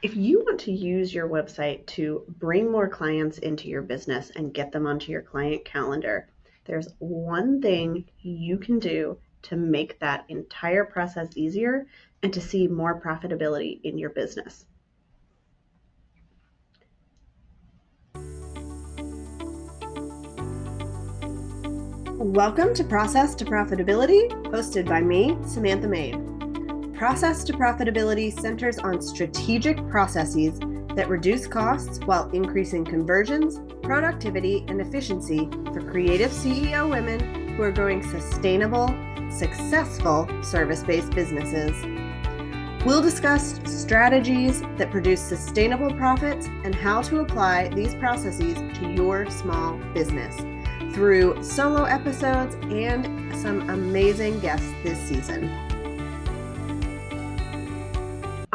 If you want to use your website to bring more clients into your business and get them onto your client calendar, there's one thing you can do to make that entire process easier and to see more profitability in your business. Welcome to Process to Profitability, hosted by me, Samantha Mabe. Process to Profitability centers on strategic processes that reduce costs while increasing conversions, productivity, and efficiency for creative CEO women who are growing sustainable, successful service based businesses. We'll discuss strategies that produce sustainable profits and how to apply these processes to your small business through solo episodes and some amazing guests this season.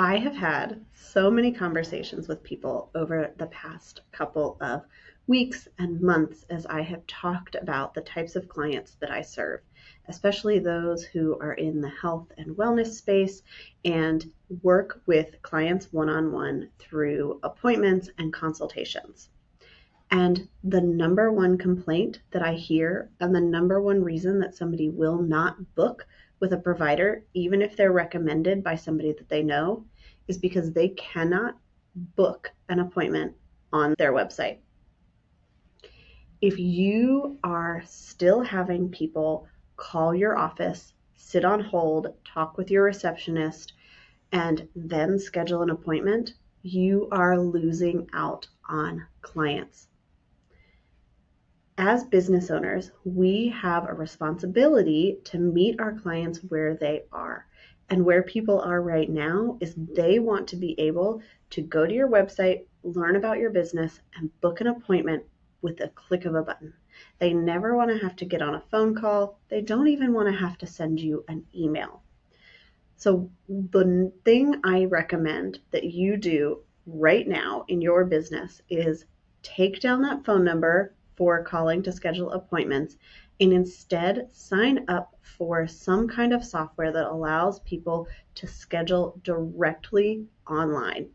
I have had so many conversations with people over the past couple of weeks and months as I have talked about the types of clients that I serve, especially those who are in the health and wellness space and work with clients one on one through appointments and consultations. And the number one complaint that I hear, and the number one reason that somebody will not book with a provider, even if they're recommended by somebody that they know, is because they cannot book an appointment on their website. If you are still having people call your office, sit on hold, talk with your receptionist, and then schedule an appointment, you are losing out on clients as business owners, we have a responsibility to meet our clients where they are. And where people are right now is they want to be able to go to your website, learn about your business, and book an appointment with a click of a button. They never want to have to get on a phone call. They don't even want to have to send you an email. So, the thing I recommend that you do right now in your business is take down that phone number for calling to schedule appointments and instead sign up for some kind of software that allows people to schedule directly online.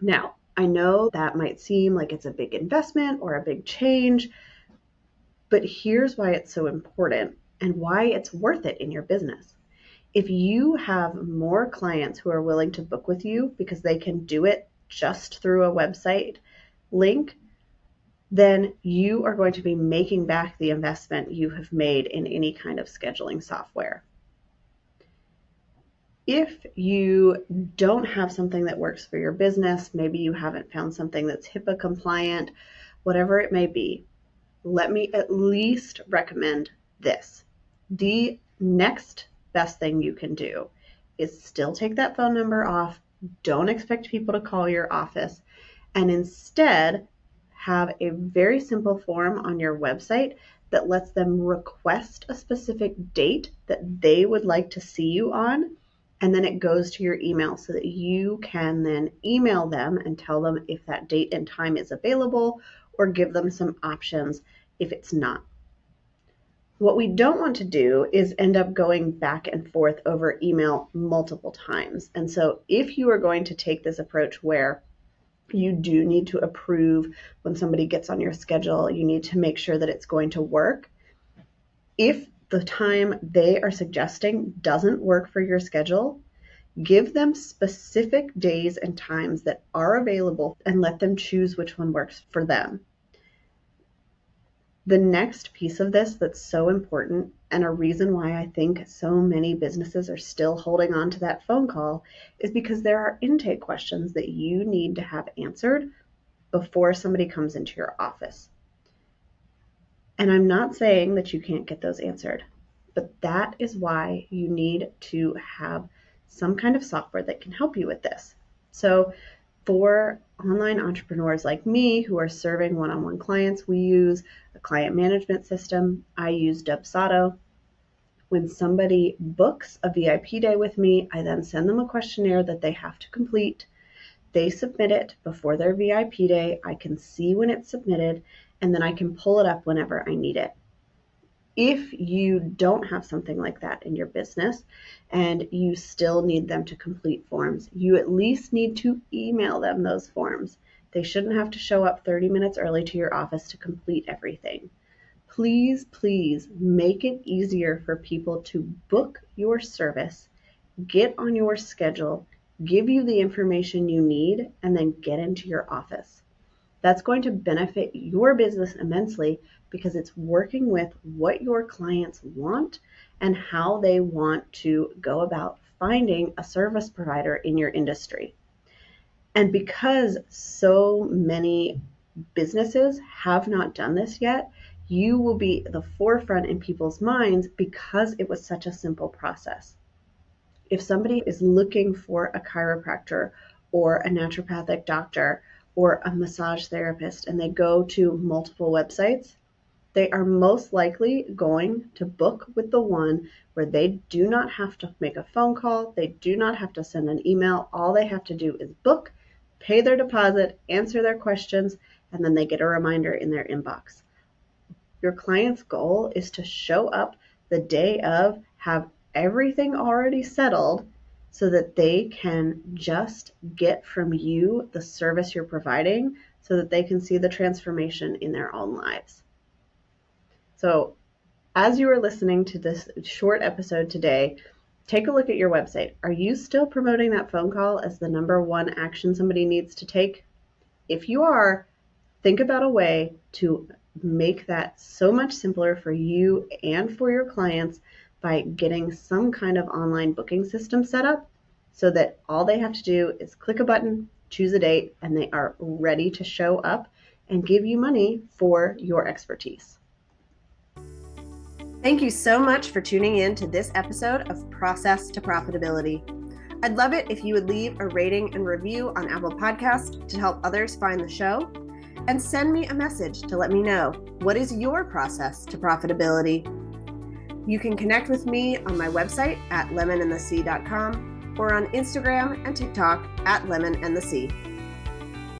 Now, I know that might seem like it's a big investment or a big change, but here's why it's so important and why it's worth it in your business. If you have more clients who are willing to book with you because they can do it just through a website link, then you are going to be making back the investment you have made in any kind of scheduling software. If you don't have something that works for your business, maybe you haven't found something that's HIPAA compliant, whatever it may be, let me at least recommend this. The next best thing you can do is still take that phone number off. Don't expect people to call your office and instead have a very simple form on your website that lets them request a specific date that they would like to see you on. And then it goes to your email so that you can then email them and tell them if that date and time is available or give them some options if it's not. What we don't want to do is end up going back and forth over email multiple times. And so if you are going to take this approach where you do need to approve when somebody gets on your schedule. You need to make sure that it's going to work. If the time they are suggesting doesn't work for your schedule, give them specific days and times that are available and let them choose which one works for them. The next piece of this that's so important, and a reason why I think so many businesses are still holding on to that phone call, is because there are intake questions that you need to have answered before somebody comes into your office. And I'm not saying that you can't get those answered, but that is why you need to have some kind of software that can help you with this. So, for online entrepreneurs like me who are serving one on one clients, we use a client management system. I use Dubsado. When somebody books a VIP day with me, I then send them a questionnaire that they have to complete. They submit it before their VIP day. I can see when it's submitted, and then I can pull it up whenever I need it. If you don't have something like that in your business and you still need them to complete forms, you at least need to email them those forms. They shouldn't have to show up 30 minutes early to your office to complete everything. Please, please make it easier for people to book your service, get on your schedule, give you the information you need, and then get into your office. That's going to benefit your business immensely because it's working with what your clients want and how they want to go about finding a service provider in your industry. And because so many businesses have not done this yet, you will be the forefront in people's minds because it was such a simple process. If somebody is looking for a chiropractor or a naturopathic doctor or a massage therapist and they go to multiple websites, they are most likely going to book with the one where they do not have to make a phone call, they do not have to send an email. All they have to do is book, pay their deposit, answer their questions, and then they get a reminder in their inbox. Your client's goal is to show up the day of, have everything already settled so that they can just get from you the service you're providing so that they can see the transformation in their own lives. So, as you are listening to this short episode today, take a look at your website. Are you still promoting that phone call as the number one action somebody needs to take? If you are, think about a way to make that so much simpler for you and for your clients by getting some kind of online booking system set up so that all they have to do is click a button, choose a date, and they are ready to show up and give you money for your expertise. Thank you so much for tuning in to this episode of Process to Profitability. I'd love it if you would leave a rating and review on Apple Podcast to help others find the show and send me a message to let me know what is your process to profitability. You can connect with me on my website at lemonandthesea.com or on Instagram and TikTok at lemonandthesea.